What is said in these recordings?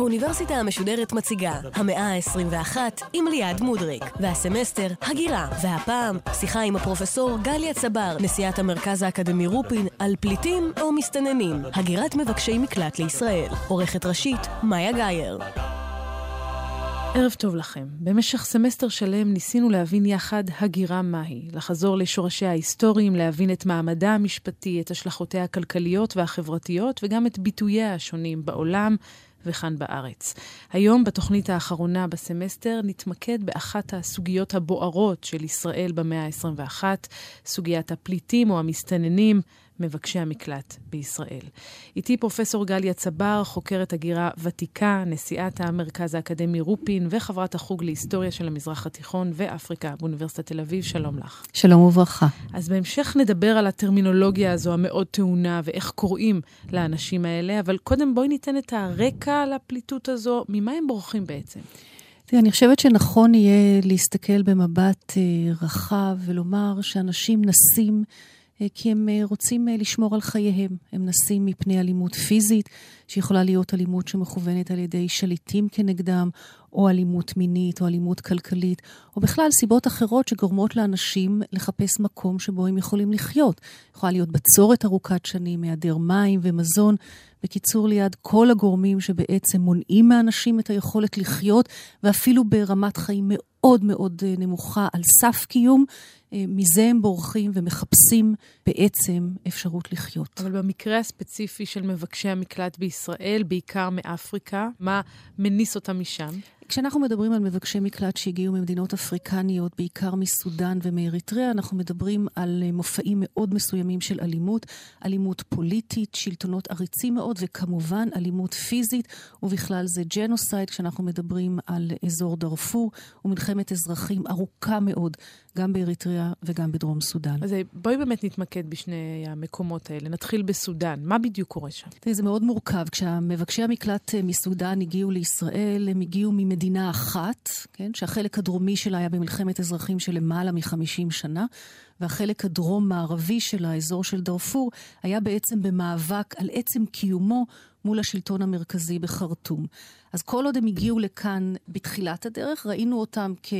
האוניברסיטה המשודרת מציגה המאה ה-21 עם ליעד מודריק, והסמסטר הגירה, והפעם שיחה עם הפרופסור גליה צבר, נשיאת המרכז האקדמי רופין, על פליטים או מסתננים, הגירת מבקשי מקלט לישראל. עורכת ראשית, מאיה גאייר. ערב טוב לכם. במשך סמסטר שלם ניסינו להבין יחד הגירה מהי, לחזור לשורשיה ההיסטוריים, להבין את מעמדה המשפטי, את השלכותיה הכלכליות והחברתיות, וגם את ביטוייה השונים בעולם וכאן בארץ. היום, בתוכנית האחרונה בסמסטר, נתמקד באחת הסוגיות הבוערות של ישראל במאה ה-21, סוגיית הפליטים או המסתננים, מבקשי המקלט בישראל. איתי פרופסור גליה צבר, חוקרת הגירה ותיקה, נשיאת המרכז האקדמי רופין וחברת החוג להיסטוריה של המזרח התיכון ואפריקה באוניברסיטת תל אביב. שלום לך. שלום וברכה. אז בהמשך נדבר על הטרמינולוגיה הזו המאוד טעונה ואיך קוראים לאנשים האלה, אבל קודם בואי ניתן את הרקע לפליטות הזו. ממה הם בורחים בעצם? תראה, אני חושבת שנכון יהיה להסתכל במבט אה, רחב ולומר שאנשים נסים כי הם אה, רוצים אה, לשמור על חייהם. הם נסים מפני אלימות פיזית, שיכולה להיות אלימות שמכוונת על ידי שליטים כנגדם, או אלימות מינית, או אלימות כלכלית, או בכלל סיבות אחרות שגורמות לאנשים לחפש מקום שבו הם יכולים לחיות. יכולה להיות בצורת ארוכת שנים, היעדר מים ומזון. בקיצור, ליד כל הגורמים שבעצם מונעים מאנשים את היכולת לחיות, ואפילו ברמת חיים מאוד מאוד נמוכה על סף קיום, מזה הם בורחים ומחפשים בעצם אפשרות לחיות. אבל במקרה הספציפי של מבקשי המקלט בישראל, בעיקר מאפריקה, מה מניס אותם משם? כשאנחנו מדברים על מבקשי מקלט שהגיעו ממדינות אפריקניות, בעיקר מסודאן ומאריתריאה, אנחנו מדברים על מופעים מאוד מסוימים של אלימות, אלימות פוליטית, שלטונות עריצים מאוד, וכמובן אלימות פיזית, ובכלל זה ג'נוסייד, כשאנחנו מדברים על אזור דארפור, ומלחמת אזרחים ארוכה מאוד, גם באריתריאה וגם בדרום סודאן. אז בואי באמת נתמקד בשני המקומות האלה. נתחיל בסודאן. מה בדיוק קורה שם? תראי, זה מאוד מורכב. כשהמבקשי המקלט מסודאן הגיעו לישראל, הם הגיעו ממדינה אחת, כן, שהחלק הדרומי שלה היה במלחמת אזרחים של למעלה מ-50 שנה, והחלק הדרום-מערבי של האזור של דארפור היה בעצם במאבק על עצם קיומו מול השלטון המרכזי בחרטום. אז כל עוד הם הגיעו לכאן בתחילת הדרך, ראינו אותם כ...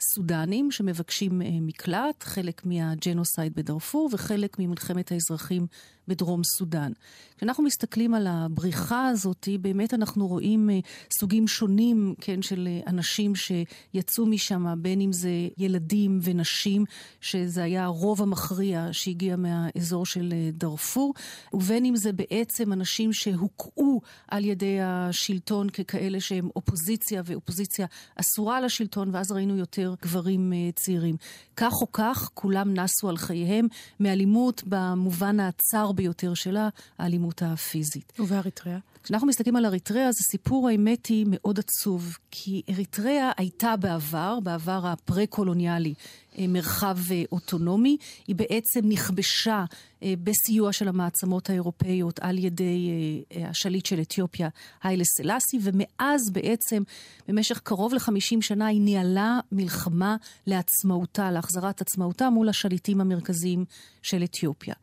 סודנים שמבקשים מקלט, חלק מהג'נוסייד בדארפור וחלק ממלחמת האזרחים בדרום סודאן. כשאנחנו מסתכלים על הבריחה הזאת, באמת אנחנו רואים סוגים שונים, כן, של אנשים שיצאו משם, בין אם זה ילדים ונשים, שזה היה הרוב המכריע שהגיע מהאזור של דארפור, ובין אם זה בעצם אנשים שהוקעו על ידי השלטון ככאלה שהם אופוזיציה, ואופוזיציה אסורה לשלטון, ואז ראינו יותר גברים צעירים. כך או כך, כולם נסו על חייהם מאלימות במובן הצר ביותר שלה, האלימות הפיזית. ובאריתריאה? כשאנחנו מסתכלים על אריתריאה, זה סיפור, האמת היא, מאוד עצוב. כי אריתריאה הייתה בעבר, בעבר הפרה-קולוניאלי, מרחב אוטונומי. היא בעצם נכבשה בסיוע של המעצמות האירופאיות על ידי השליט של אתיופיה, היילה סלאסי, ומאז בעצם, במשך קרוב ל-50 שנה, היא ניהלה מלחמה לעצמאותה, להחזרת עצמאותה מול השליטים המרכזיים של אתיופיה.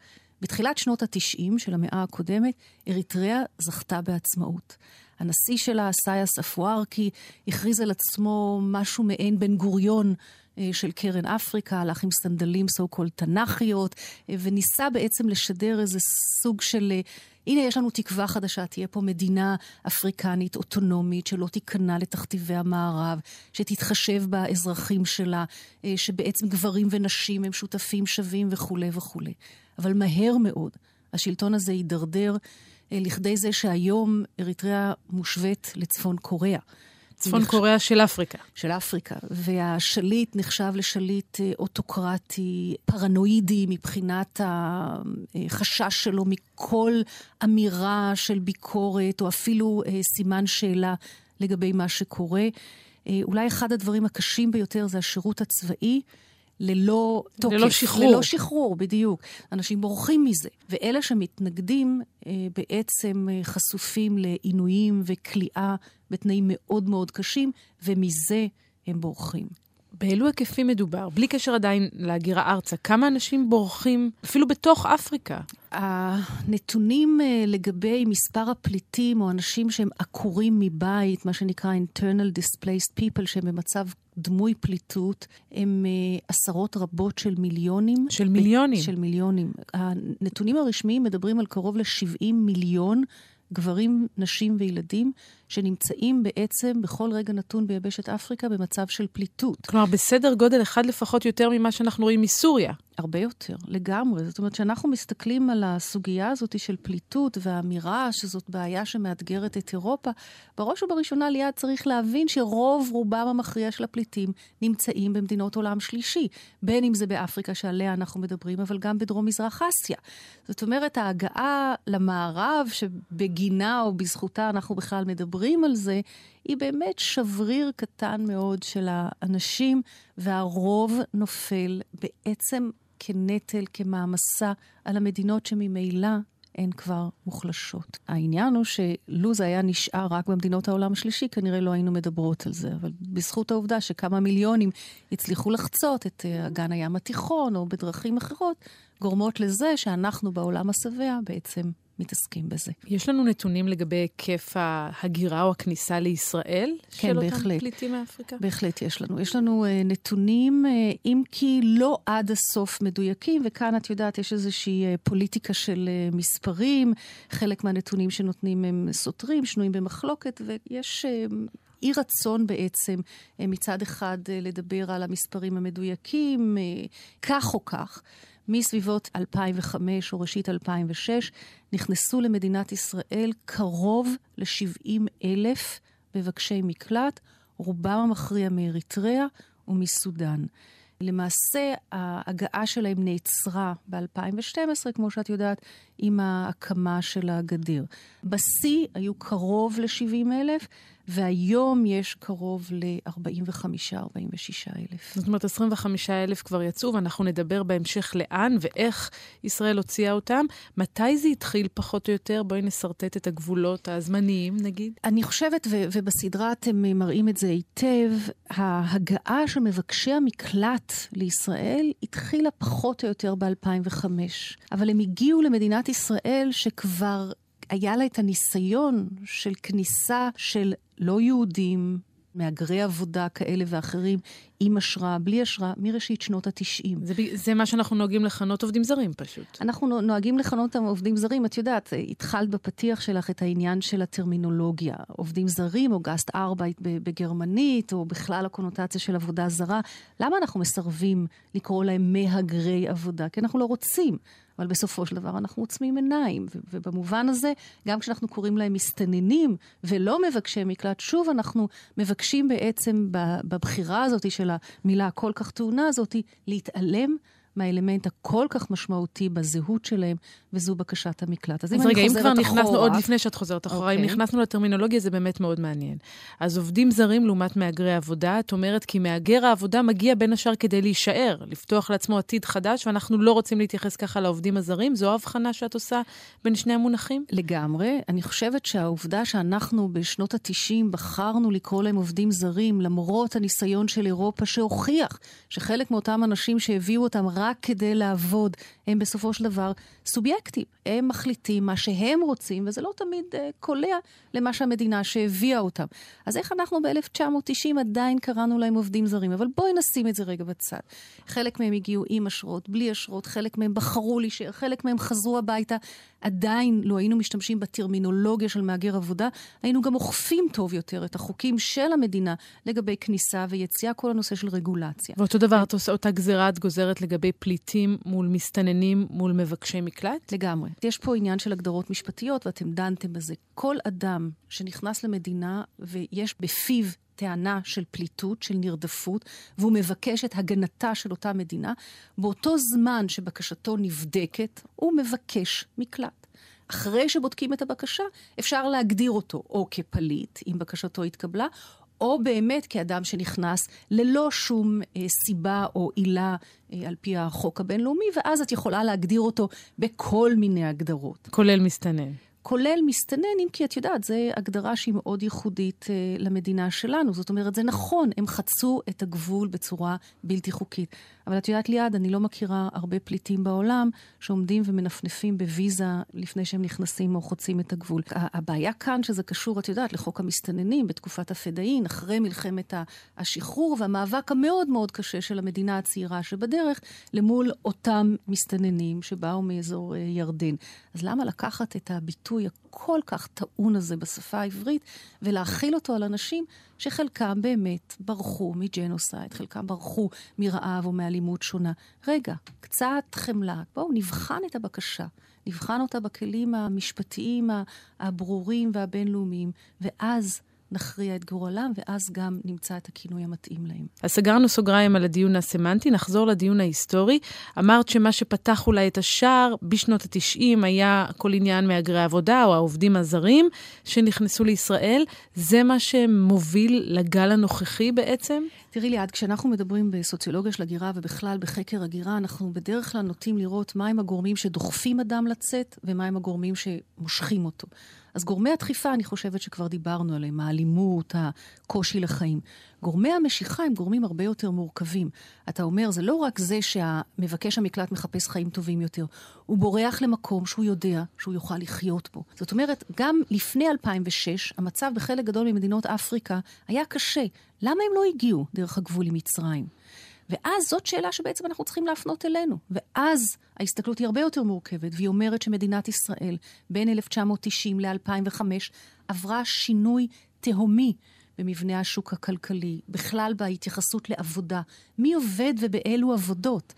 בתחילת שנות התשעים של המאה הקודמת, אריתריאה זכתה בעצמאות. הנשיא שלה, סייס אפוארקי, הכריז על עצמו משהו מעין בן גוריון של קרן אפריקה, הלך עם סנדלים סו קול תנ"כיות, וניסה בעצם לשדר איזה סוג של... הנה, יש לנו תקווה חדשה, תהיה פה מדינה אפריקנית אוטונומית שלא תיכנע לתכתיבי המערב, שתתחשב באזרחים שלה, שבעצם גברים ונשים הם שותפים שווים וכולי וכולי. אבל מהר מאוד השלטון הזה הידרדר לכדי זה שהיום אריתריאה מושווית לצפון קוריאה. צפון נחש... קוריאה של אפריקה. של אפריקה. והשליט נחשב לשליט אוטוקרטי, פרנואידי מבחינת החשש שלו מכל אמירה של ביקורת, או אפילו סימן שאלה לגבי מה שקורה. אולי אחד הדברים הקשים ביותר זה השירות הצבאי. ללא תוקף. ללא שחרור. ללא שחרור, בדיוק. אנשים בורחים מזה. ואלה שמתנגדים אה, בעצם אה, חשופים לעינויים וכליאה בתנאים מאוד מאוד קשים, ומזה הם בורחים. באילו היקפים מדובר? בלי קשר עדיין להגירה ארצה, כמה אנשים בורחים אפילו בתוך אפריקה? הנתונים אה, לגבי מספר הפליטים או אנשים שהם עקורים מבית, מה שנקרא internal displaced people, שהם במצב דמוי פליטות, הם אה, עשרות רבות של מיליונים. של מיליונים. של מיליונים. הנתונים הרשמיים מדברים על קרוב ל-70 מיליון גברים, נשים וילדים שנמצאים בעצם בכל רגע נתון ביבשת אפריקה במצב של פליטות. כלומר, בסדר גודל אחד לפחות יותר ממה שאנחנו רואים מסוריה. הרבה יותר, לגמרי. זאת אומרת, כשאנחנו מסתכלים על הסוגיה הזאת של פליטות והאמירה שזאת בעיה שמאתגרת את אירופה, בראש ובראשונה ליד צריך להבין שרוב רובם המכריע של הפליטים נמצאים במדינות עולם שלישי, בין אם זה באפריקה שעליה אנחנו מדברים, אבל גם בדרום-מזרח אסיה. זאת אומרת, ההגעה למערב, שבגינה או בזכותה אנחנו בכלל מדברים על זה, היא באמת שבריר קטן מאוד של האנשים, והרוב נופל בעצם כנטל, כמעמסה על המדינות שממילא הן כבר מוחלשות. העניין הוא שלו זה היה נשאר רק במדינות העולם השלישי, כנראה לא היינו מדברות על זה. אבל בזכות העובדה שכמה מיליונים הצליחו לחצות את אה, אגן הים התיכון, או בדרכים אחרות, גורמות לזה שאנחנו בעולם השבע בעצם מתעסקים בזה. יש לנו נתונים לגבי היקף ההגירה או הכניסה לישראל כן, של בהחלט. אותם פליטים מאפריקה? בהחלט יש לנו. יש לנו uh, נתונים, uh, אם כי לא עד הסוף מדויקים, וכאן את יודעת, יש איזושהי uh, פוליטיקה של uh, מספרים, חלק מהנתונים שנותנים הם סותרים, שנויים במחלוקת, ויש... Uh, אי רצון בעצם מצד אחד לדבר על המספרים המדויקים, כך או כך. מסביבות 2005 או ראשית 2006 נכנסו למדינת ישראל קרוב ל-70 אלף מבקשי מקלט, רובם המכריע מאריתריאה ומסודאן. למעשה, ההגעה שלהם נעצרה ב-2012, כמו שאת יודעת, עם ההקמה של הגדר. בשיא היו קרוב ל-70 אלף, והיום יש קרוב ל-45-46 אלף. זאת אומרת, 25 אלף כבר יצאו, ואנחנו נדבר בהמשך לאן ואיך ישראל הוציאה אותם. מתי זה התחיל פחות או יותר? בואי נשרטט את הגבולות הזמניים, נגיד. אני חושבת, ו- ובסדרה אתם מראים את זה היטב, ההגעה של מבקשי המקלט לישראל התחילה פחות או יותר ב-2005. אבל הם הגיעו למדינת ישראל שכבר היה לה את הניסיון של כניסה של לא יהודים, מהגרי עבודה כאלה ואחרים, עם אשרה, בלי אשרה, מראשית שנות התשעים. זה, זה מה שאנחנו נוהגים לכנות עובדים זרים פשוט. אנחנו נוהגים לכנות אותם עובדים זרים. את יודעת, התחלת בפתיח שלך את העניין של הטרמינולוגיה. עובדים זרים או גאסט ארבייט בגרמנית, או בכלל הקונוטציה של עבודה זרה. למה אנחנו מסרבים לקרוא להם מהגרי עבודה? כי אנחנו לא רוצים. אבל בסופו של דבר אנחנו עוצמים עיניים. ובמובן הזה, גם כשאנחנו קוראים להם מסתננים ולא מבקשי מקלט, שוב אנחנו מבקשים בעצם בבחירה הזאת של המילה הכל כך טעונה הזאת, להתעלם מהאלמנט הכל כך משמעותי בזהות שלהם, וזו בקשת המקלט. אז, אז אם רגע, אם כבר נכנסנו, אחורה, עוד לפני שאת חוזרת אחורה, okay. אם אוקיי. נכנסנו לטרמינולוגיה, זה באמת מאוד מעניין. אז עובדים זרים לעומת מהגרי עבודה, את אומרת כי מהגר העבודה מגיע בין השאר כדי להישאר, לפתוח לעצמו עתיד חדש, ואנחנו לא רוצים להתייחס ככה לעובדים הזרים. זו ההבחנה שאת עושה בין שני המונחים? לגמרי. אני חושבת שהעובדה שאנחנו בשנות ה-90 בחרנו לקרוא להם עובדים זרים, למרות הניסיון של אירופה שהוכיח שחלק מאותם אנשים שהביאו אותם רק כדי לעבוד, הם בסופו של דבר סובייקטים. הם מחליטים מה שהם רוצים, וזה לא תמיד uh, קולע למה שהמדינה שהביאה אותם. אז איך אנחנו ב-1990 עדיין קראנו להם עובדים זרים? אבל בואי נשים את זה רגע בצד. חלק מהם הגיעו עם אשרות, בלי אשרות, חלק מהם בחרו להישאר, חלק מהם חזרו הביתה. עדיין לא היינו משתמשים בטרמינולוגיה של מהגר עבודה, היינו גם אוכפים טוב יותר את החוקים של המדינה לגבי כניסה ויציאה, כל הנושא של רגולציה. ואותו דבר, את עושה אותה גזירה את גוזרת לגבי פליטים מול מסתננים, מול מבקשי מקלט? לגמרי. יש פה עניין של הגדרות משפטיות, ואתם דנתם בזה. כל אדם שנכנס למדינה ויש בפיו טענה של פליטות, של נרדפות, והוא מבקש את הגנתה של אותה מדינה, באותו זמן שבקשתו נבדקת, הוא מבקש מקלט. אחרי שבודקים את הבקשה, אפשר להגדיר אותו או כפליט, אם בקשתו התקבלה, או באמת כאדם שנכנס ללא שום אה, סיבה או עילה אה, על פי החוק הבינלאומי, ואז את יכולה להגדיר אותו בכל מיני הגדרות. כולל מסתנן. כולל מסתנן, אם כי את יודעת, זו הגדרה שהיא מאוד ייחודית אה, למדינה שלנו. זאת אומרת, זה נכון, הם חצו את הגבול בצורה בלתי חוקית. אבל את יודעת ליעד, אני לא מכירה הרבה פליטים בעולם שעומדים ומנפנפים בוויזה לפני שהם נכנסים או חוצים את הגבול. הבעיה כאן שזה קשור, את יודעת, לחוק המסתננים בתקופת הפדאין, אחרי מלחמת השחרור והמאבק המאוד מאוד קשה של המדינה הצעירה שבדרך, למול אותם מסתננים שבאו מאזור אה, ירדן. אז למה לקחת את הביטוי הכל כך טעון הזה בשפה העברית ולהכיל אותו על אנשים שחלקם באמת ברחו מג'נוסייד, חלקם ברחו מרעב או מאלימות שונה. רגע, קצת חמלה, בואו נבחן את הבקשה, נבחן אותה בכלים המשפטיים הברורים והבינלאומיים, ואז נכריע את גורלם, ואז גם נמצא את הכינוי המתאים להם. אז סגרנו סוגריים על הדיון הסמנטי, נחזור לדיון ההיסטורי. אמרת שמה שפתח אולי את השער בשנות ה-90 היה כל עניין מהגרי עבודה או העובדים הזרים שנכנסו לישראל. זה מה שמוביל לגל הנוכחי בעצם? תראי לי, עד כשאנחנו מדברים בסוציולוגיה של הגירה ובכלל בחקר הגירה, אנחנו בדרך כלל נוטים לראות מהם הגורמים שדוחפים אדם לצאת ומהם הגורמים שמושכים אותו. אז גורמי הדחיפה, אני חושבת שכבר דיברנו עליהם, האלימות, הקושי לחיים. גורמי המשיכה הם גורמים הרבה יותר מורכבים. אתה אומר, זה לא רק זה שהמבקש המקלט מחפש חיים טובים יותר, הוא בורח למקום שהוא יודע שהוא יוכל לחיות בו. זאת אומרת, גם לפני 2006, המצב בחלק גדול ממדינות אפריקה היה קשה. למה הם לא הגיעו דרך הגבול עם מצרים? ואז זאת שאלה שבעצם אנחנו צריכים להפנות אלינו. ואז ההסתכלות היא הרבה יותר מורכבת, והיא אומרת שמדינת ישראל בין 1990 ל-2005 עברה שינוי תהומי במבנה השוק הכלכלי, בכלל בהתייחסות לעבודה. מי עובד ובאילו עבודות?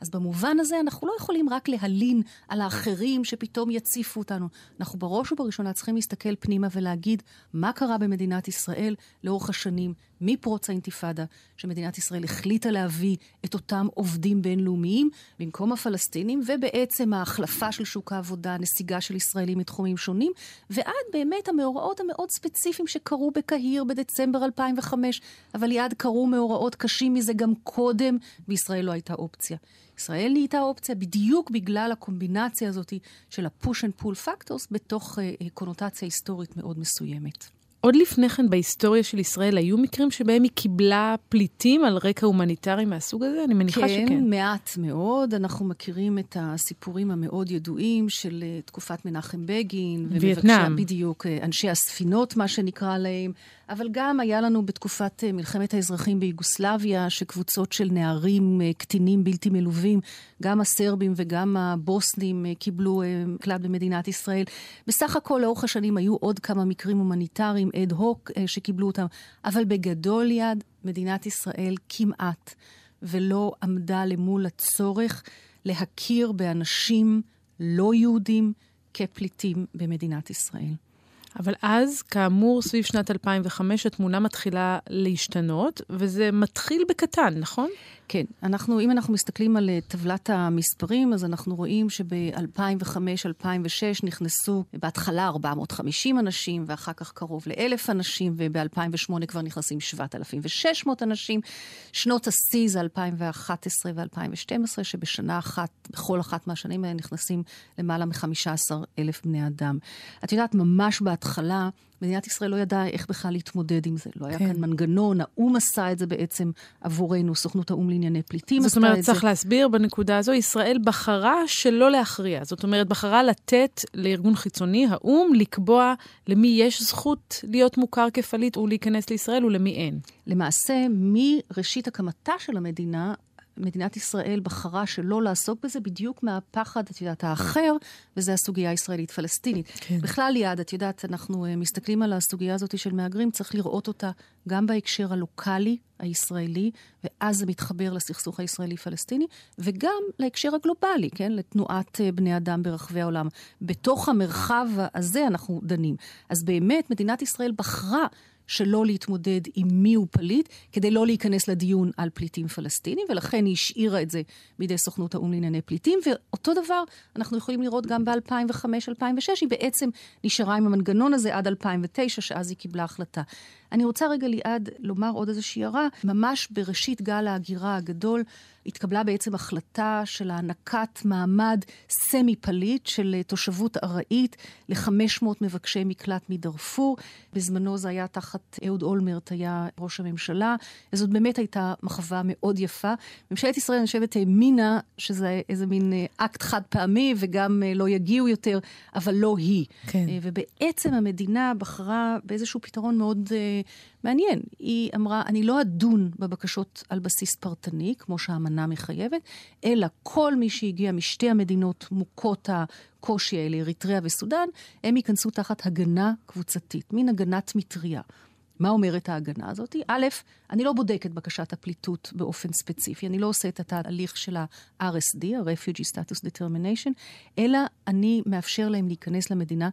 אז במובן הזה אנחנו לא יכולים רק להלין על האחרים שפתאום יציפו אותנו. אנחנו בראש ובראשונה צריכים להסתכל פנימה ולהגיד מה קרה במדינת ישראל לאורך השנים, מפרוץ האינתיפאדה, שמדינת ישראל החליטה להביא את אותם עובדים בינלאומיים במקום הפלסטינים, ובעצם ההחלפה של שוק העבודה, נסיגה של ישראלים מתחומים שונים, ועד באמת המאורעות המאוד ספציפיים שקרו בקהיר בדצמבר 2005, אבל ליד קרו מאורעות קשים מזה גם קודם, בישראל לא הייתה אופציה. ישראל נהייתה אופציה בדיוק בגלל הקומבינציה הזאת של ה-push and pull factors בתוך uh, קונוטציה היסטורית מאוד מסוימת. עוד לפני כן בהיסטוריה של ישראל היו מקרים שבהם היא קיבלה פליטים על רקע הומניטרי מהסוג הזה? אני מניחה כן, שכן. כן, מעט מאוד. אנחנו מכירים את הסיפורים המאוד ידועים של uh, תקופת מנחם בגין. וייטנאם. בדיוק, uh, אנשי הספינות, מה שנקרא להם. אבל גם היה לנו בתקופת uh, מלחמת האזרחים ביוגוסלביה, שקבוצות של נערים uh, קטינים בלתי מלווים, גם הסרבים וגם הבוסנים uh, קיבלו מקלט במדינת ישראל. בסך הכל לאורך השנים היו עוד כמה מקרים הומניטריים אד הוק שקיבלו אותם, אבל בגדול יד, מדינת ישראל כמעט ולא עמדה למול הצורך להכיר באנשים לא יהודים כפליטים במדינת ישראל. אבל אז, כאמור, סביב שנת 2005 התמונה מתחילה להשתנות, וזה מתחיל בקטן, נכון? כן, אנחנו, אם אנחנו מסתכלים על אה, טבלת המספרים, אז אנחנו רואים שב-2005-2006 נכנסו בהתחלה 450 אנשים, ואחר כך קרוב ל-1,000 אנשים, וב-2008 כבר נכנסים 7,600 אנשים. שנות השיא זה 2011 ו-2012, שבשנה אחת, בכל אחת מהשנים האלה נכנסים למעלה מ-15,000 בני אדם. את יודעת, ממש בהתחלה, מדינת ישראל לא ידעה איך בכלל להתמודד עם זה. לא היה כן. כאן מנגנון, האו"ם עשה את זה בעצם עבורנו, סוכנות האו"ם לענייני פליטים עשתה את זה. זאת אומרת, צריך להסביר בנקודה הזו, ישראל בחרה שלא להכריע. זאת אומרת, בחרה לתת לארגון חיצוני, האו"ם, לקבוע למי יש זכות להיות מוכר כפליט ולהיכנס לישראל ולמי אין. למעשה, מראשית הקמתה של המדינה, מדינת ישראל בחרה שלא לעסוק בזה בדיוק מהפחד, את יודעת, האחר, וזה הסוגיה הישראלית-פלסטינית. כן. בכלל, ליעד, את יודעת, אנחנו uh, מסתכלים על הסוגיה הזאת של מהגרים, צריך לראות אותה גם בהקשר הלוקאלי הישראלי, ואז זה מתחבר לסכסוך הישראלי-פלסטיני, וגם להקשר הגלובלי, כן? לתנועת uh, בני אדם ברחבי העולם. בתוך המרחב הזה אנחנו דנים. אז באמת, מדינת ישראל בחרה שלא להתמודד עם מי הוא פליט, כדי לא להיכנס לדיון על פליטים פלסטינים, ולכן היא השאירה את זה בידי סוכנות האו"ם לענייני פליטים, ואותו דבר אנחנו יכולים לראות גם ב-2005-2006, היא בעצם נשארה עם המנגנון הזה עד 2009, שאז היא קיבלה החלטה. אני רוצה רגע ליעד לומר עוד איזושהי הערה. ממש בראשית גל ההגירה הגדול, התקבלה בעצם החלטה של הענקת מעמד סמי פליט של אה, תושבות ארעית ל-500 מבקשי מקלט מדארפור. בזמנו זה היה תחת אהוד אולמרט, היה ראש הממשלה, וזאת באמת הייתה מחווה מאוד יפה. ממשלת ישראל, אני חושבת, האמינה שזה איזה מין אה, אקט חד פעמי וגם אה, לא יגיעו יותר, אבל לא היא. כן. ובעצם המדינה בחרה באיזשהו פתרון מאוד מעניין. היא אמרה, אני לא אדון בבקשות על בסיס פרטני, כמו שהאמנה מחייבת, אלא כל מי שהגיע משתי המדינות מוכות הקושי האלה, אריתריאה וסודאן, הם ייכנסו תחת הגנה קבוצתית, מין הגנת מטריה. מה אומרת ההגנה הזאת? א', אני לא בודק את בקשת הפליטות באופן ספציפי, אני לא עושה את התהליך של ה-RSD, ה-Refugee Status Determination, אלא אני מאפשר להם להיכנס למדינה.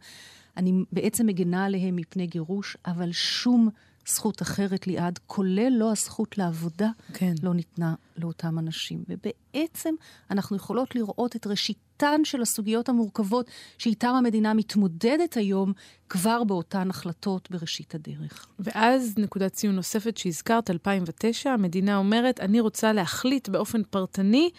אני בעצם מגנה עליהם מפני גירוש, אבל שום זכות אחרת ליעד, כולל לא הזכות לעבודה, כן. לא ניתנה לאותם אנשים. ובעצם אנחנו יכולות לראות את ראשיתן של הסוגיות המורכבות שאיתן המדינה מתמודדת היום, כבר באותן החלטות בראשית הדרך. ואז נקודת ציון נוספת שהזכרת, 2009, המדינה אומרת, אני רוצה להחליט באופן פרטני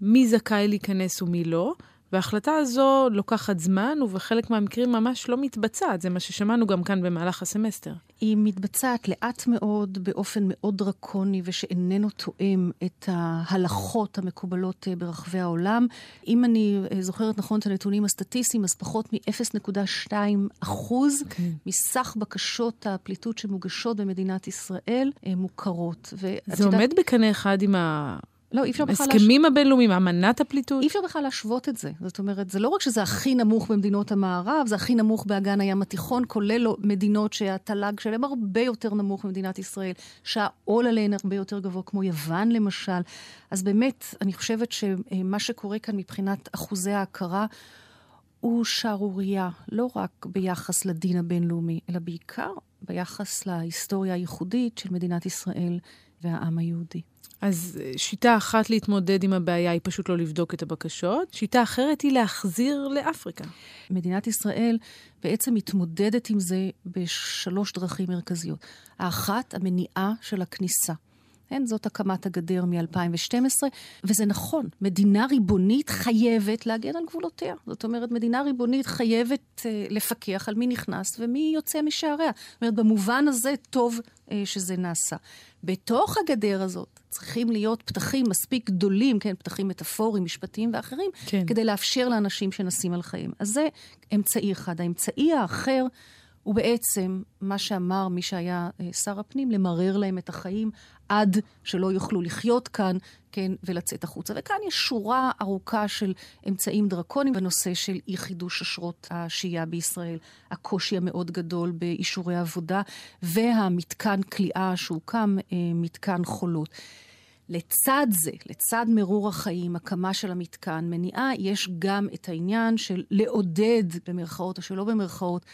מי זכאי להיכנס ומי לא. וההחלטה הזו לוקחת זמן, ובחלק מהמקרים ממש לא מתבצעת. זה מה ששמענו גם כאן במהלך הסמסטר. היא מתבצעת לאט מאוד, באופן מאוד דרקוני, ושאיננו תואם את ההלכות המקובלות אה, ברחבי העולם. אם אני אה, זוכרת נכון את הנתונים הסטטיסטיים, אז פחות מ-0.2 אחוז כן. מסך בקשות הפליטות שמוגשות במדינת ישראל אה, מוכרות. זה עומד יודעת... בקנה אחד עם ה... לא, אי אפשר בכלל... הסכמים להש... הבינלאומיים, אמנת הפליטות? אי אפשר בכלל להשוות את זה. זאת אומרת, זה לא רק שזה הכי נמוך במדינות המערב, זה הכי נמוך באגן הים התיכון, כולל מדינות שהתל"ג שלהם הרבה יותר נמוך ממדינת ישראל, שהעול עליהן הרבה יותר גבוה, כמו יוון למשל. אז באמת, אני חושבת שמה שקורה כאן מבחינת אחוזי ההכרה, הוא שערורייה, לא רק ביחס לדין הבינלאומי, אלא בעיקר ביחס להיסטוריה הייחודית של מדינת ישראל והעם היהודי. אז אה, שיטה אחת להתמודד עם הבעיה היא פשוט לא לבדוק את הבקשות, שיטה אחרת היא להחזיר לאפריקה. מדינת ישראל בעצם מתמודדת עם זה בשלוש דרכים מרכזיות. האחת, המניעה של הכניסה. כן, זאת הקמת הגדר מ-2012, וזה נכון, מדינה ריבונית חייבת להגן על גבולותיה. זאת אומרת, מדינה ריבונית חייבת אה, לפקח על מי נכנס ומי יוצא משעריה. זאת אומרת, במובן הזה טוב אה, שזה נעשה. בתוך הגדר הזאת צריכים להיות פתחים מספיק גדולים, כן, פתחים מטאפוריים, משפטיים ואחרים, כן. כדי לאפשר לאנשים שנסים על חיים. אז זה אמצעי אחד. האמצעי האחר... הוא בעצם מה שאמר מי שהיה אה, שר הפנים, למרר להם את החיים עד שלא יוכלו לחיות כאן, כן, ולצאת החוצה. וכאן יש שורה ארוכה של אמצעים דרקוניים בנושא של אי חידוש אשרות השהייה בישראל, הקושי המאוד גדול באישורי עבודה, והמתקן כליאה שהוקם, אה, מתקן חולות. לצד זה, לצד מרור החיים, הקמה של המתקן, מניעה, יש גם את העניין של לעודד, במרכאות או שלא במרכאות,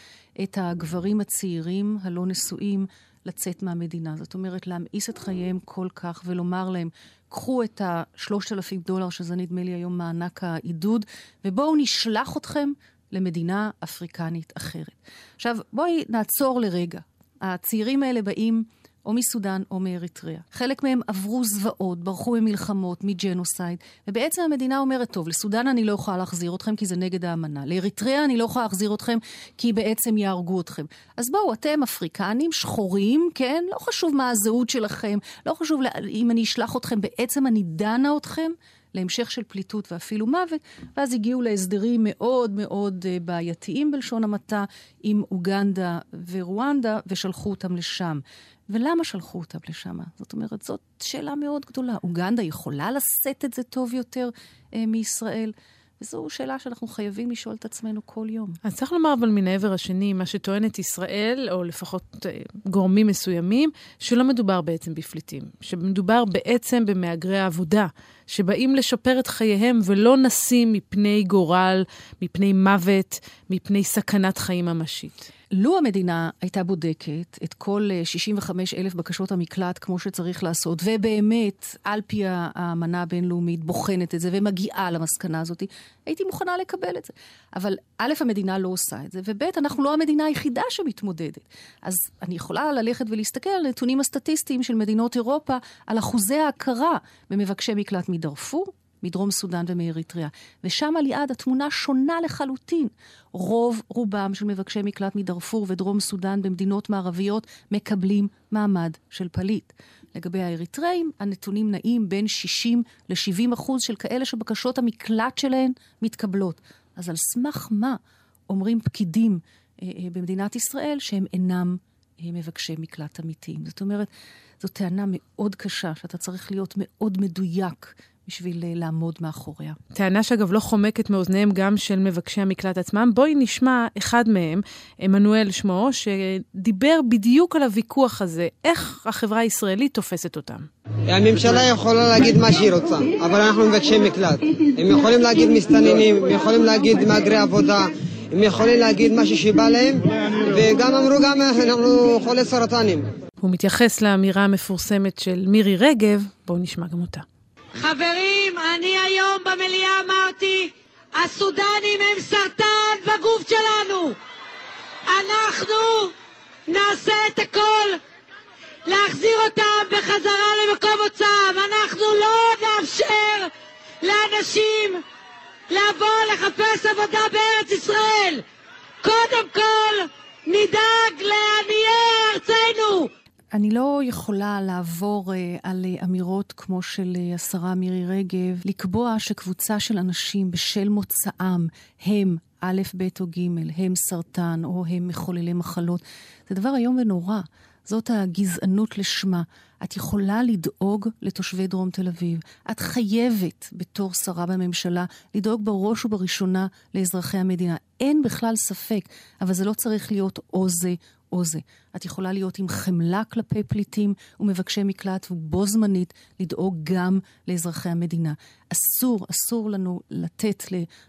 את הגברים הצעירים הלא נשואים לצאת מהמדינה. זאת אומרת, להמאיס את חייהם כל כך ולומר להם, קחו את ה-3,000 דולר, שזה נדמה לי היום מענק העידוד, ובואו נשלח אתכם למדינה אפריקנית אחרת. עכשיו, בואי נעצור לרגע. הצעירים האלה באים או מסודאן או מאריתריאה. חלק מהם עברו זוועות, ברחו ממלחמות, מג'נוסייד, ובעצם המדינה אומרת, טוב, לסודאן אני לא יכולה להחזיר אתכם כי זה נגד האמנה. לאריתריאה אני לא יכולה להחזיר אתכם כי בעצם יהרגו אתכם. אז בואו, אתם אפריקנים, שחורים, כן? לא חשוב מה הזהות שלכם, לא חשוב אם אני אשלח אתכם, בעצם אני דנה אתכם. להמשך של פליטות ואפילו מוות, ואז הגיעו להסדרים מאוד מאוד אה, בעייתיים בלשון המעטה עם אוגנדה ורואנדה, ושלחו אותם לשם. ולמה שלחו אותם לשם? זאת אומרת, זאת שאלה מאוד גדולה. אוגנדה יכולה לשאת את זה טוב יותר אה, מישראל? וזו שאלה שאנחנו חייבים לשאול את עצמנו כל יום. אז צריך לומר, אבל מן העבר השני, מה שטוענת ישראל, או לפחות אה, גורמים מסוימים, שלא מדובר בעצם בפליטים, שמדובר בעצם במהגרי העבודה, שבאים לשפר את חייהם ולא נסים מפני גורל, מפני מוות, מפני סכנת חיים ממשית. לו המדינה הייתה בודקת את כל 65 אה, אלף בקשות המקלט כמו שצריך לעשות, ובאמת, על פי האמנה הבינלאומית, בוחנת את זה ומגיעה למסקנה הזאת, הייתי מוכנה לקבל את זה. אבל א', המדינה לא עושה את זה, וב', אנחנו לא המדינה היחידה שמתמודדת. אז אני יכולה ללכת ולהסתכל על נתונים הסטטיסטיים של מדינות אירופה, על אחוזי ההכרה במבקשי מקלט מדארפור, מדרום סודאן ומאריתריאה. ושם על יעד התמונה שונה לחלוטין. רוב רובם של מבקשי מקלט מדארפור ודרום סודאן במדינות מערביות מקבלים מעמד של פליט. לגבי האריתראים, הנתונים נעים בין 60 ל-70 אחוז של כאלה שבקשות המקלט שלהן מתקבלות. אז על סמך מה אומרים פקידים אה, אה, במדינת ישראל שהם אינם אה, מבקשי מקלט אמיתיים? זאת אומרת, זו טענה מאוד קשה, שאתה צריך להיות מאוד מדויק בשביל אה, לעמוד מאחוריה. טענה שאגב לא חומקת מאוזניהם גם של מבקשי המקלט עצמם. בואי נשמע אחד מהם, עמנואל שמו, שדיבר בדיוק על הוויכוח הזה, איך החברה הישראלית תופסת אותם. הממשלה יכולה להגיד מה שהיא רוצה, אבל אנחנו מבקשי מקלט. הם יכולים להגיד מסתננים, הם יכולים להגיד מהגרי עבודה, הם יכולים להגיד משהו שבא להם, וגם אמרו גם אנחנו חולי סרטנים. הוא מתייחס לאמירה המפורסמת של מירי רגב, בואו נשמע גם אותה. חברים, אני היום במליאה אמרתי, הסודנים הם סרטן בגוף שלנו. אנחנו נעשה את הכל להחזיר אותם בחזרה למקום מוצאם. אנחנו לא נאפשר לאנשים לבוא לחפש עבודה בארץ ישראל. קודם כל, נדאג לעניי ארצנו. אני לא יכולה לעבור uh, על uh, אמירות כמו של uh, השרה מירי רגב, לקבוע שקבוצה של אנשים בשל מוצאם הם א', ב' או ג', הם סרטן או הם מחוללי מחלות. זה דבר איום ונורא. זאת הגזענות לשמה. את יכולה לדאוג לתושבי דרום תל אביב. את חייבת, בתור שרה בממשלה, לדאוג בראש ובראשונה לאזרחי המדינה. אין בכלל ספק, אבל זה לא צריך להיות או זה או זה. את יכולה להיות עם חמלה כלפי פליטים ומבקשי מקלט, ובו זמנית לדאוג גם לאזרחי המדינה. אסור, אסור לנו לתת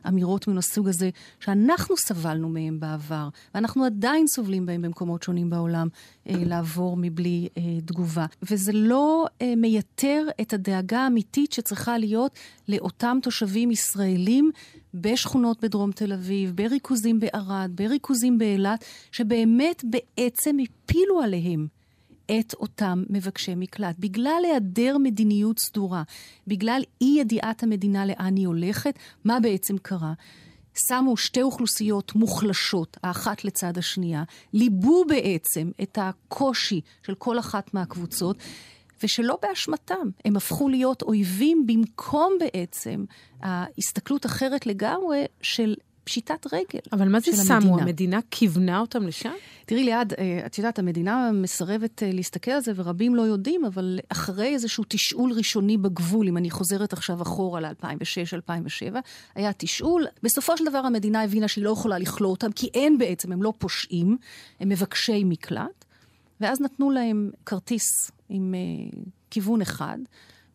לאמירות מן הסוג הזה, שאנחנו סבלנו מהם בעבר, ואנחנו עדיין סובלים בהם במקומות שונים בעולם, אה, לעבור מבלי אה, תגובה. וזה לא אה, מייתר את הדאגה האמיתית שצריכה להיות לאותם תושבים ישראלים בשכונות בדרום תל אביב, בריכוזים בערד, בריכוזים באילת, שבאמת בעצם הפילו עליהם את אותם מבקשי מקלט. בגלל היעדר מדיניות סדורה, בגלל אי ידיעת המדינה לאן היא הולכת, מה בעצם קרה? שמו שתי אוכלוסיות מוחלשות, האחת לצד השנייה, ליבו בעצם את הקושי של כל אחת מהקבוצות, ושלא באשמתם. הם הפכו להיות אויבים במקום בעצם ההסתכלות אחרת לגמרי של פשיטת רגל אבל מה זה שמו? המדינה. המדינה כיוונה אותם לשם? תראי ליד, אה, את יודעת, המדינה מסרבת אה, להסתכל על זה, ורבים לא יודעים, אבל אחרי איזשהו תשאול ראשוני בגבול, אם אני חוזרת עכשיו אחורה ל-2006-2007, היה תשאול. בסופו של דבר המדינה הבינה שהיא לא יכולה לכלוא אותם, כי אין בעצם, הם לא פושעים, הם מבקשי מקלט, ואז נתנו להם כרטיס עם uh, כיוון אחד,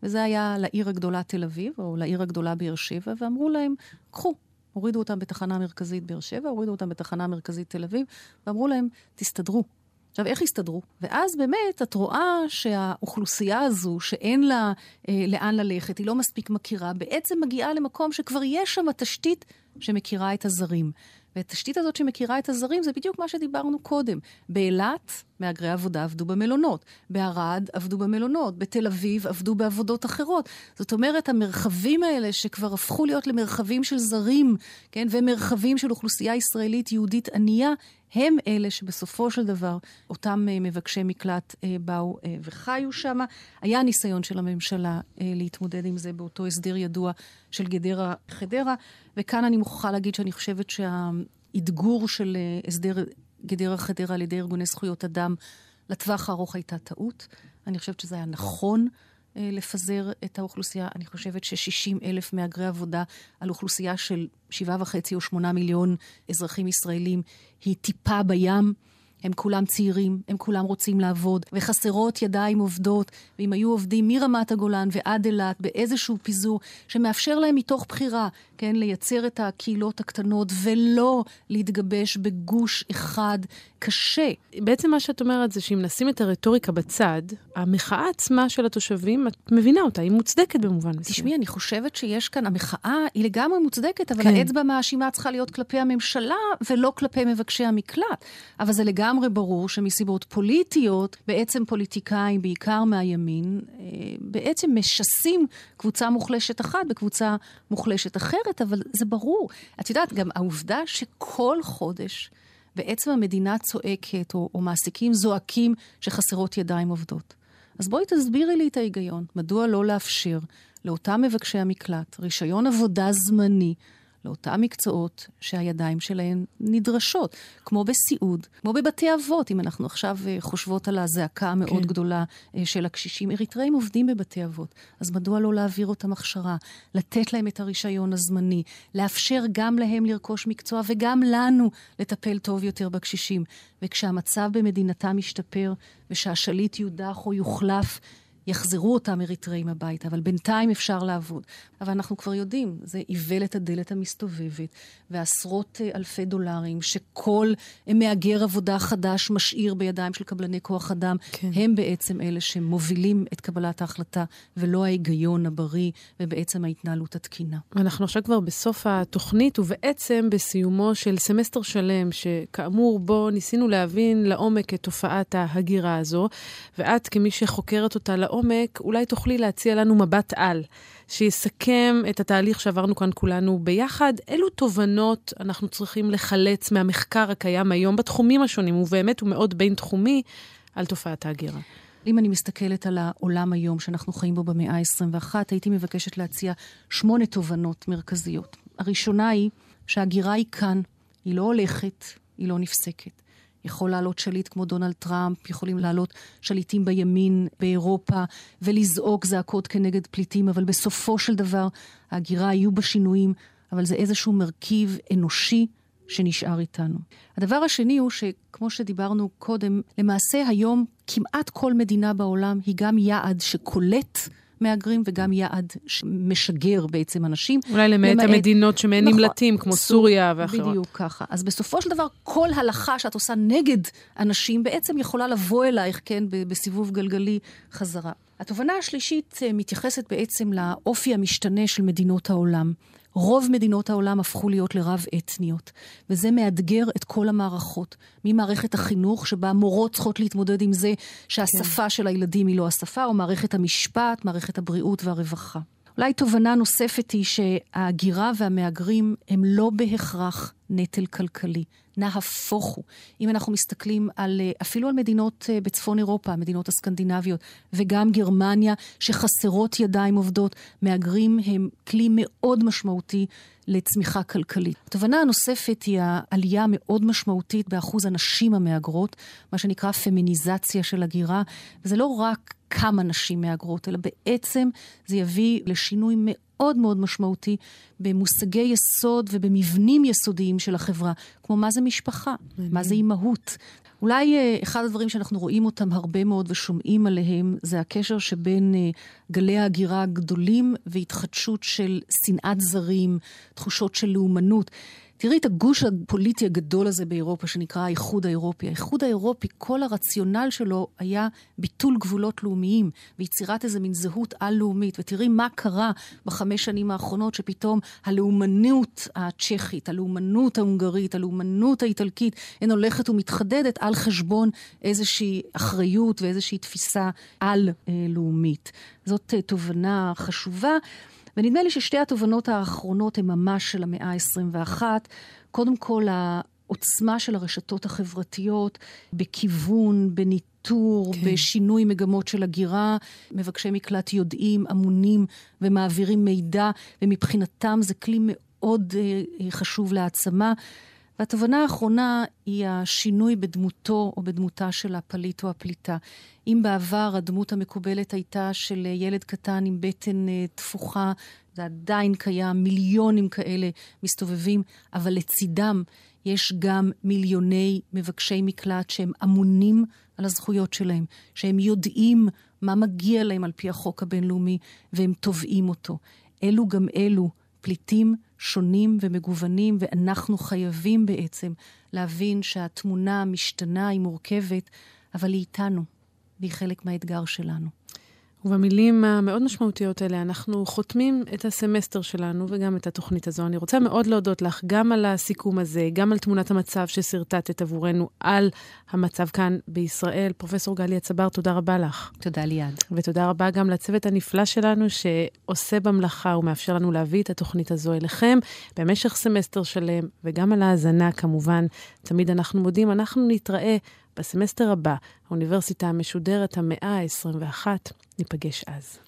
וזה היה לעיר הגדולה תל אביב, או לעיר הגדולה באר שבע, ואמרו להם, קחו, הורידו אותם בתחנה מרכזית באר שבע, הורידו אותם בתחנה מרכזית תל אביב, ואמרו להם, תסתדרו. עכשיו, איך הסתדרו? ואז באמת את רואה שהאוכלוסייה הזו, שאין לה אה, לאן ללכת, היא לא מספיק מכירה, בעצם מגיעה למקום שכבר יש שם תשתית שמכירה את הזרים. והתשתית הזאת שמכירה את הזרים זה בדיוק מה שדיברנו קודם. באילת, מהגרי עבודה עבדו במלונות. בערד עבדו במלונות. בתל אביב עבדו בעבודות אחרות. זאת אומרת, המרחבים האלה שכבר הפכו להיות למרחבים של זרים, כן, ומרחבים של אוכלוסייה ישראלית יהודית ענייה, הם אלה שבסופו של דבר, אותם uh, מבקשי מקלט uh, באו uh, וחיו שם. היה ניסיון של הממשלה להתמודד עם זה באותו הסדר ידוע של גדרה-חדרה, וכאן אני מוכרחה להגיד שאני חושבת שהאתגור של uh, הסדר גדרה-חדרה על ידי ארגוני זכויות אדם לטווח הארוך הייתה טעות. אני חושבת שזה היה נכון. אה, לפזר את האוכלוסייה. אני חושבת ש-60 אלף מהגרי עבודה על אוכלוסייה של 7.5 או 8 מיליון אזרחים ישראלים היא טיפה בים. הם כולם צעירים, הם כולם רוצים לעבוד, וחסרות ידיים עובדות, ואם היו עובדים מרמת הגולן ועד אילת באיזשהו פיזור שמאפשר להם מתוך בחירה, כן, לייצר את הקהילות הקטנות ולא להתגבש בגוש אחד קשה. בעצם מה שאת אומרת זה שאם נשים את הרטוריקה בצד, המחאה עצמה של התושבים, את מבינה אותה, היא מוצדקת במובן מסוים. תשמעי, אני חושבת שיש כאן, המחאה היא לגמרי מוצדקת, אבל כן. האצבע המאשימה צריכה להיות כלפי הממשלה ולא כלפי מבקשי המקלט. אבל זה לגמרי ברור שמסיבות פוליטיות, בעצם פוליטיקאים, בעיקר מהימין, אה, בעצם משסים קבוצה מוחלשת אחת בקבוצה מוחלשת אחרת, אבל זה ברור. את יודעת, גם העובדה שכל חודש בעצם המדינה צועקת, או, או מעסיקים זועקים שחסרות ידיים עובדות. אז בואי תסבירי לי את ההיגיון. מדוע לא לאפשר לאותם מבקשי המקלט רישיון עבודה זמני לאותם מקצועות שהידיים שלהן נדרשות, כמו בסיעוד, כמו בבתי אבות, אם אנחנו עכשיו אה, חושבות על הזעקה המאוד כן. גדולה אה, של הקשישים. אריתראים עובדים בבתי אבות, אז מדוע לא להעביר אותם הכשרה, לתת להם את הרישיון הזמני, לאפשר גם להם לרכוש מקצוע וגם לנו לטפל טוב יותר בקשישים. וכשהמצב במדינתם משתפר ושהשליט יודח או יוחלף, יחזרו אותם אריתראים הביתה, אבל בינתיים אפשר לעבוד. אבל אנחנו כבר יודעים, זה איוולת הדלת המסתובבת, ועשרות אה, אלפי דולרים שכל מהגר עבודה חדש משאיר בידיים של קבלני כוח אדם, כן. הם בעצם אלה שמובילים את קבלת ההחלטה, ולא ההיגיון הבריא, ובעצם ההתנהלות התקינה. אנחנו עכשיו כבר בסוף התוכנית, ובעצם בסיומו של סמסטר שלם, שכאמור, בו ניסינו להבין לעומק את תופעת ההגירה הזו, ואת, כמי שחוקרת אותה לעומק, אולי תוכלי להציע לנו מבט על, שיסכם את התהליך שעברנו כאן כולנו ביחד. אילו תובנות אנחנו צריכים לחלץ מהמחקר הקיים היום בתחומים השונים, ובאמת הוא מאוד בין-תחומי, על תופעת ההגירה? אם אני מסתכלת על העולם היום שאנחנו חיים בו במאה ה-21, הייתי מבקשת להציע שמונה תובנות מרכזיות. הראשונה היא שההגירה היא כאן, היא לא הולכת, היא לא נפסקת. יכול לעלות שליט כמו דונלד טראמפ, יכולים לעלות שליטים בימין באירופה ולזעוק זעקות כנגד פליטים, אבל בסופו של דבר ההגירה יהיו בה שינויים, אבל זה איזשהו מרכיב אנושי שנשאר איתנו. הדבר השני הוא שכמו שדיברנו קודם, למעשה היום כמעט כל מדינה בעולם היא גם יעד שקולט מהגרים וגם יעד שמשגר בעצם אנשים. אולי למעט, המדינות שמהן נכון, נמלטים, כמו סור, סוריה ואחרות. בדיוק ככה. אז בסופו של דבר, כל הלכה שאת עושה נגד אנשים בעצם יכולה לבוא אלייך, כן, בסיבוב גלגלי חזרה. התובנה השלישית אה, מתייחסת בעצם לאופי המשתנה של מדינות העולם. רוב מדינות העולם הפכו להיות לרב-אתניות, וזה מאתגר את כל המערכות. ממערכת החינוך, שבה מורות צריכות להתמודד עם זה שהשפה כן. של הילדים היא לא השפה, או מערכת המשפט, מערכת הבריאות והרווחה. אולי תובנה נוספת היא שההגירה והמהגרים הם לא בהכרח נטל כלכלי. נהפוך הוא. אם אנחנו מסתכלים על, אה, אפילו על מדינות אה, בצפון אירופה, המדינות הסקנדינביות, וגם גרמניה, שחסרות ידיים עובדות, מהגרים הם כלי מאוד משמעותי לצמיחה כלכלית. התובנה הנוספת היא העלייה המאוד משמעותית באחוז הנשים המהגרות, מה שנקרא פמיניזציה של הגירה, וזה לא רק כמה נשים מהגרות, אלא בעצם זה יביא לשינוי מאוד מאוד משמעותי במושגי יסוד ובמבנים יסודיים של החברה, כמו מה זה משפחה, מה זה אימהות. אולי אה, אחד הדברים שאנחנו רואים אותם הרבה מאוד ושומעים עליהם, זה הקשר שבין אה, גלי ההגירה הגדולים והתחדשות של שנאת זרים, תחושות של לאומנות. תראי את הגוש הפוליטי הגדול הזה באירופה, שנקרא האיחוד האירופי. האיחוד האירופי, כל הרציונל שלו היה ביטול גבולות לאומיים ויצירת איזה מין זהות על-לאומית. ותראי מה קרה בחמש שנים האחרונות, שפתאום הלאומנות הצ'כית, הלאומנות ההונגרית, הלאומנות האיטלקית, הן הולכת ומתחדדת על חשבון איזושהי אחריות ואיזושהי תפיסה על-לאומית. זאת אה, תובנה חשובה. ונדמה לי ששתי התובנות האחרונות הן ממש של המאה ה-21. קודם כל, העוצמה של הרשתות החברתיות בכיוון, בניטור, כן. בשינוי מגמות של הגירה. מבקשי מקלט יודעים, אמונים ומעבירים מידע, ומבחינתם זה כלי מאוד uh, חשוב להעצמה. והתובנה האחרונה היא השינוי בדמותו או בדמותה של הפליט או הפליטה. אם בעבר הדמות המקובלת הייתה של ילד קטן עם בטן uh, תפוחה, זה עדיין קיים, מיליונים כאלה מסתובבים, אבל לצידם יש גם מיליוני מבקשי מקלט שהם אמונים על הזכויות שלהם, שהם יודעים מה מגיע להם על פי החוק הבינלאומי והם תובעים אותו. אלו גם אלו פליטים שונים ומגוונים, ואנחנו חייבים בעצם להבין שהתמונה משתנה, היא מורכבת, אבל היא איתנו, והיא חלק מהאתגר שלנו. ובמילים המאוד משמעותיות האלה, אנחנו חותמים את הסמסטר שלנו וגם את התוכנית הזו. אני רוצה מאוד להודות לך גם על הסיכום הזה, גם על תמונת המצב ששרטטת עבורנו על המצב כאן בישראל. פרופ' גליה צבר, תודה רבה לך. תודה ליעד. ותודה רבה גם לצוות הנפלא שלנו שעושה במלאכה ומאפשר לנו להביא את התוכנית הזו אליכם במשך סמסטר שלם, וגם על ההאזנה כמובן. תמיד אנחנו מודים, אנחנו נתראה. בסמסטר הבא, האוניברסיטה המשודרת המאה ה-21. ניפגש אז.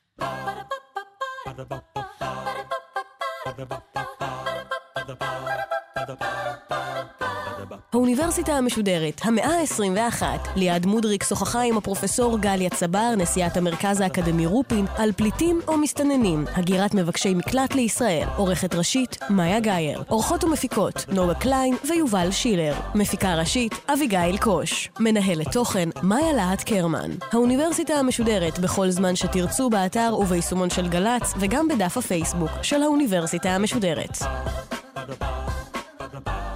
האוניברסיטה המשודרת, המאה ה-21, ליעד מודריק שוחחה עם הפרופסור גליה צבר, נשיאת המרכז האקדמי רופין, על פליטים או מסתננים, הגירת מבקשי מקלט לישראל. עורכת ראשית, מאיה גאייר. עורכות ומפיקות, נוגה קליין ויובל שילר. מפיקה ראשית, אביגיל קוש. מנהלת תוכן, מאיה להט קרמן. האוניברסיטה המשודרת בכל זמן שתרצו באתר וביישומון של גל"צ, וגם בדף הפייסבוק של האוניברסיטה המשודרת. Bye. Bye.